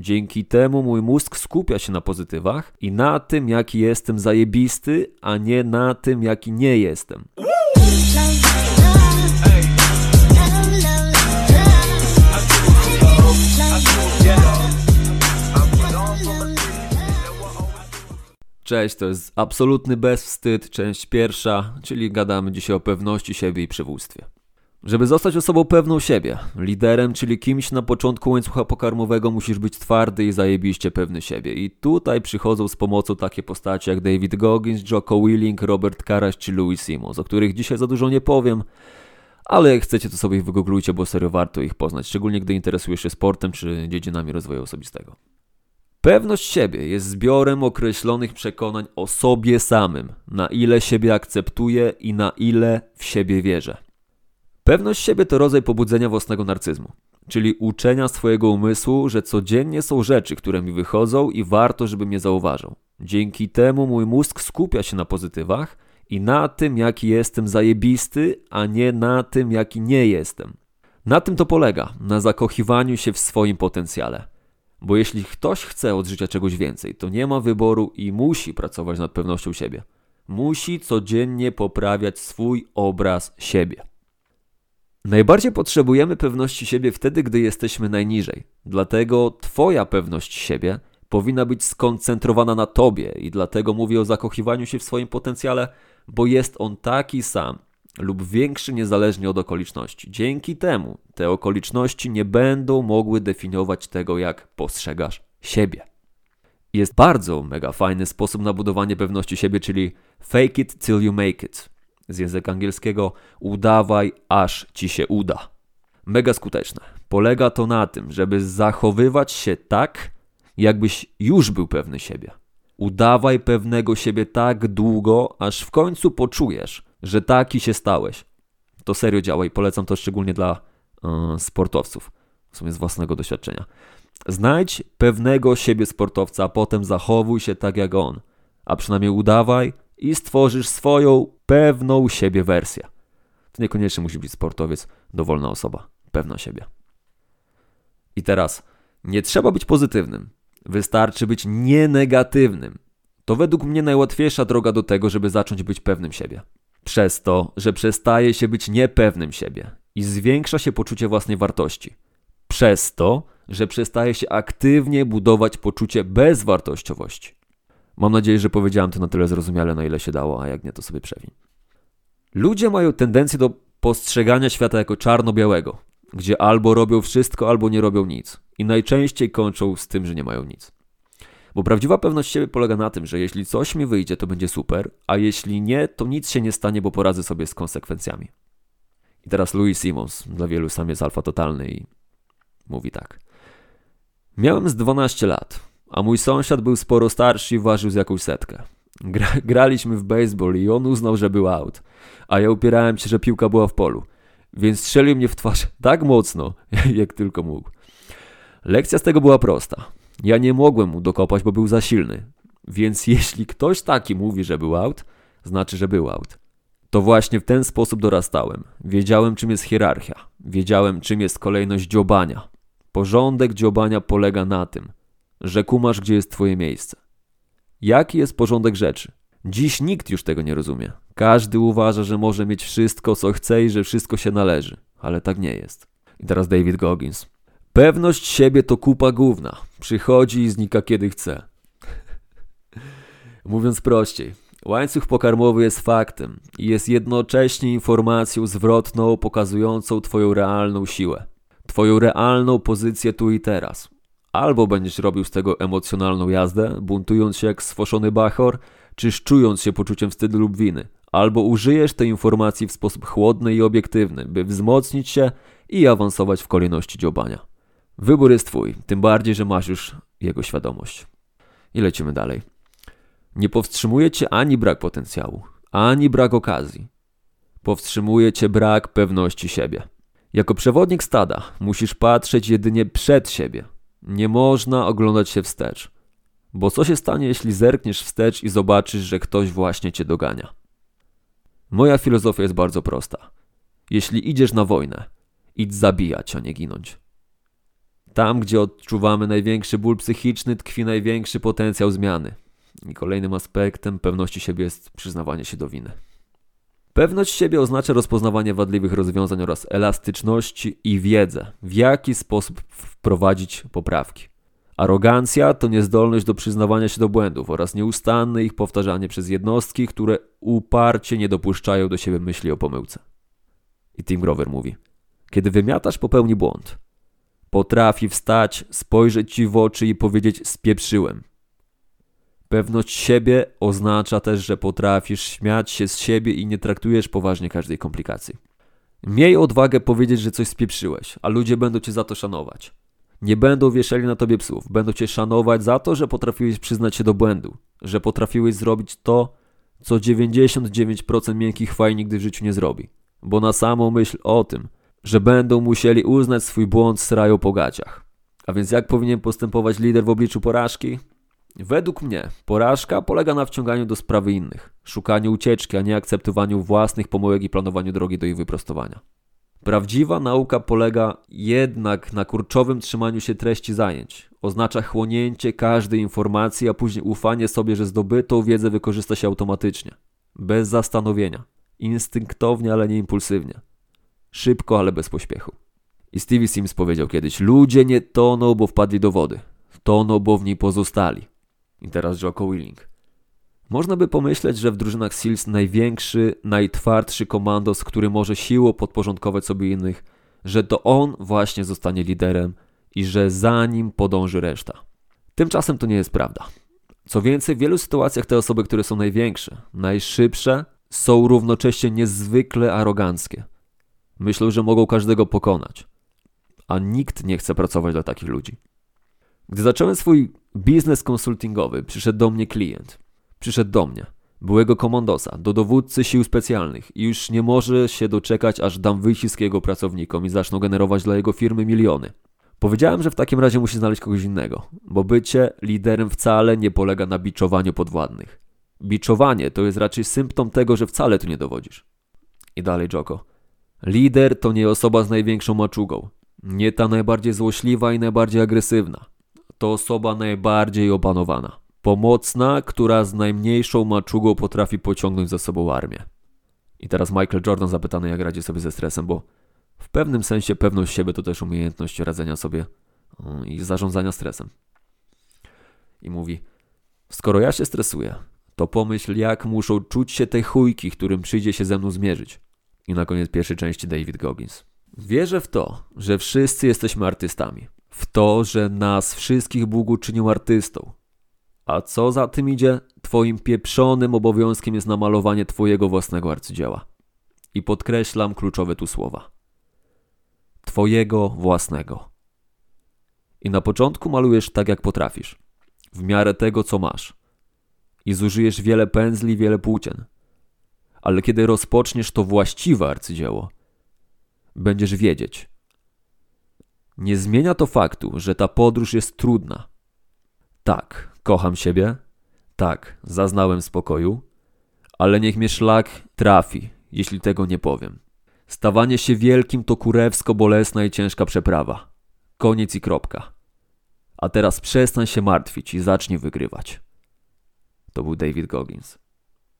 Dzięki temu mój mózg skupia się na pozytywach i na tym, jaki jestem zajebisty, a nie na tym, jaki nie jestem. Cześć, to jest absolutny bezwstyd, część pierwsza, czyli gadamy dzisiaj o pewności siebie i przywództwie. Żeby zostać osobą pewną siebie, liderem, czyli kimś na początku łańcucha pokarmowego, musisz być twardy i zajebiście pewny siebie. I tutaj przychodzą z pomocą takie postacie jak David Goggins, Jocko Willing, Robert Karaś czy Louis Simons, o których dzisiaj za dużo nie powiem, ale jak chcecie to sobie ich wygooglujcie, bo serio warto ich poznać, szczególnie gdy interesujesz się sportem czy dziedzinami rozwoju osobistego. Pewność siebie jest zbiorem określonych przekonań o sobie samym, na ile siebie akceptuję i na ile w siebie wierzę. Pewność siebie to rodzaj pobudzenia własnego narcyzmu, czyli uczenia swojego umysłu, że codziennie są rzeczy, które mi wychodzą i warto, żeby mnie zauważał. Dzięki temu mój mózg skupia się na pozytywach i na tym, jaki jestem zajebisty, a nie na tym, jaki nie jestem. Na tym to polega, na zakochiwaniu się w swoim potencjale. Bo jeśli ktoś chce od życia czegoś więcej, to nie ma wyboru i musi pracować nad pewnością siebie. Musi codziennie poprawiać swój obraz siebie. Najbardziej potrzebujemy pewności siebie wtedy, gdy jesteśmy najniżej. Dlatego Twoja pewność siebie powinna być skoncentrowana na Tobie i dlatego mówię o zakochiwaniu się w swoim potencjale, bo jest on taki sam lub większy niezależnie od okoliczności. Dzięki temu te okoliczności nie będą mogły definiować tego, jak postrzegasz siebie. Jest bardzo mega fajny sposób na budowanie pewności siebie, czyli fake it till you make it. Z języka angielskiego udawaj, aż ci się uda. Mega skuteczne. Polega to na tym, żeby zachowywać się tak, jakbyś już był pewny siebie. Udawaj pewnego siebie tak długo, aż w końcu poczujesz, że taki się stałeś. To serio działa i polecam to szczególnie dla yy, sportowców, w sumie z własnego doświadczenia. Znajdź pewnego siebie sportowca, a potem zachowuj się tak jak on, a przynajmniej udawaj i stworzysz swoją pewną siebie wersję. To niekoniecznie musi być sportowiec, dowolna osoba, pewna siebie. I teraz, nie trzeba być pozytywnym, wystarczy być nienegatywnym. To według mnie najłatwiejsza droga do tego, żeby zacząć być pewnym siebie. Przez to, że przestaje się być niepewnym siebie i zwiększa się poczucie własnej wartości. Przez to, że przestaje się aktywnie budować poczucie bezwartościowości. Mam nadzieję, że powiedziałem to na tyle zrozumiale, na ile się dało, a jak nie, to sobie przewiń. Ludzie mają tendencję do postrzegania świata jako czarno-białego, gdzie albo robią wszystko, albo nie robią nic. I najczęściej kończą z tym, że nie mają nic. Bo prawdziwa pewność siebie polega na tym, że jeśli coś mi wyjdzie, to będzie super, a jeśli nie, to nic się nie stanie, bo poradzę sobie z konsekwencjami. I teraz Louis Simons, dla wielu sam jest alfa totalny i mówi tak. Miałem z 12 lat, a mój sąsiad był sporo starszy i ważył z jakąś setkę. Gra, graliśmy w baseball i on uznał, że był out, a ja upierałem się, że piłka była w polu, więc strzelił mnie w twarz tak mocno, jak tylko mógł. Lekcja z tego była prosta. Ja nie mogłem mu dokopać, bo był za silny. Więc jeśli ktoś taki mówi, że był out, znaczy, że był out. To właśnie w ten sposób dorastałem. Wiedziałem, czym jest hierarchia. Wiedziałem, czym jest kolejność dziobania. Porządek dziobania polega na tym, że kumasz, gdzie jest twoje miejsce. Jaki jest porządek rzeczy? Dziś nikt już tego nie rozumie. Każdy uważa, że może mieć wszystko, co chce i że wszystko się należy. Ale tak nie jest. I teraz David Goggins. Pewność siebie to kupa główna. Przychodzi i znika kiedy chce. Mówiąc prościej, łańcuch pokarmowy jest faktem i jest jednocześnie informacją zwrotną pokazującą Twoją realną siłę, Twoją realną pozycję tu i teraz. Albo będziesz robił z tego emocjonalną jazdę, buntując się jak sfoszony bachor, czy szczując się poczuciem wstydu lub winy. Albo użyjesz tej informacji w sposób chłodny i obiektywny, by wzmocnić się i awansować w kolejności dziobania. Wybór jest Twój, tym bardziej, że masz już jego świadomość. I lecimy dalej. Nie powstrzymuje Cię ani brak potencjału, ani brak okazji. Powstrzymuje Cię brak pewności siebie. Jako przewodnik stada musisz patrzeć jedynie przed siebie. Nie można oglądać się wstecz. Bo co się stanie, jeśli zerkniesz wstecz i zobaczysz, że ktoś właśnie cię dogania? Moja filozofia jest bardzo prosta. Jeśli idziesz na wojnę, idź zabijać, a nie ginąć. Tam, gdzie odczuwamy największy ból psychiczny, tkwi największy potencjał zmiany. I kolejnym aspektem pewności siebie jest przyznawanie się do winy. Pewność siebie oznacza rozpoznawanie wadliwych rozwiązań oraz elastyczności i wiedzę, w jaki sposób wprowadzić poprawki. Arogancja to niezdolność do przyznawania się do błędów oraz nieustanne ich powtarzanie przez jednostki, które uparcie nie dopuszczają do siebie myśli o pomyłce. I Tim Grover mówi: Kiedy wymiatasz popełni błąd, potrafi wstać, spojrzeć ci w oczy i powiedzieć: Spieprzyłem. Pewność siebie oznacza też, że potrafisz śmiać się z siebie i nie traktujesz poważnie każdej komplikacji. Miej odwagę powiedzieć, że coś spieprzyłeś, a ludzie będą cię za to szanować. Nie będą wieszali na tobie psów, będą cię szanować za to, że potrafiłeś przyznać się do błędu, że potrafiłeś zrobić to, co 99% miękkich faj nigdy w życiu nie zrobi. Bo na samą myśl o tym, że będą musieli uznać swój błąd srają po gaciach. A więc jak powinien postępować lider w obliczu porażki? Według mnie porażka polega na wciąganiu do sprawy innych, szukaniu ucieczki, a nie akceptowaniu własnych pomyłek i planowaniu drogi do ich wyprostowania. Prawdziwa nauka polega jednak na kurczowym trzymaniu się treści zajęć. Oznacza chłonięcie każdej informacji, a później ufanie sobie, że zdobytą wiedzę wykorzysta się automatycznie, bez zastanowienia, instynktownie, ale nie impulsywnie, szybko, ale bez pośpiechu. I Stevie Sims powiedział kiedyś: Ludzie nie toną, bo wpadli do wody, toną, bo w niej pozostali. I teraz Jocko Willing. Można by pomyśleć, że w drużynach Seals największy, najtwardszy komandos, który może siłą podporządkować sobie innych, że to on właśnie zostanie liderem i że za nim podąży reszta. Tymczasem to nie jest prawda. Co więcej, w wielu sytuacjach te osoby, które są największe, najszybsze, są równocześnie niezwykle aroganckie. Myślą, że mogą każdego pokonać. A nikt nie chce pracować dla takich ludzi. Gdy zacząłem swój biznes konsultingowy, przyszedł do mnie klient. Przyszedł do mnie, byłego komandosa, do dowódcy sił specjalnych i już nie może się doczekać, aż dam wycisk jego pracownikom i zaczną generować dla jego firmy miliony. Powiedziałem, że w takim razie musi znaleźć kogoś innego, bo bycie liderem wcale nie polega na biczowaniu podwładnych. Biczowanie to jest raczej symptom tego, że wcale tu nie dowodzisz. I dalej Joko. Lider to nie osoba z największą maczugą. Nie ta najbardziej złośliwa i najbardziej agresywna. To osoba najbardziej opanowana. Pomocna, która z najmniejszą maczugą potrafi pociągnąć za sobą armię. I teraz Michael Jordan zapytany, jak radzi sobie ze stresem, bo w pewnym sensie pewność siebie to też umiejętność radzenia sobie mm, i zarządzania stresem. I mówi: Skoro ja się stresuję, to pomyśl, jak muszą czuć się te chujki, którym przyjdzie się ze mną zmierzyć. I na koniec pierwszej części David Goggins. Wierzę w to, że wszyscy jesteśmy artystami. W to, że nas wszystkich Bóg uczynił artystą. A co za tym idzie? Twoim pieprzonym obowiązkiem jest namalowanie Twojego własnego arcydzieła. I podkreślam kluczowe tu słowa. Twojego własnego. I na początku malujesz tak, jak potrafisz, w miarę tego, co masz. I zużyjesz wiele pędzli, wiele płócien. Ale kiedy rozpoczniesz to właściwe arcydzieło, będziesz wiedzieć. Nie zmienia to faktu, że ta podróż jest trudna. Tak, kocham siebie. Tak, zaznałem spokoju. Ale niech mnie szlak trafi, jeśli tego nie powiem. Stawanie się wielkim to kurewsko bolesna i ciężka przeprawa. Koniec i kropka. A teraz przestań się martwić i zacznij wygrywać. To był David Goggins.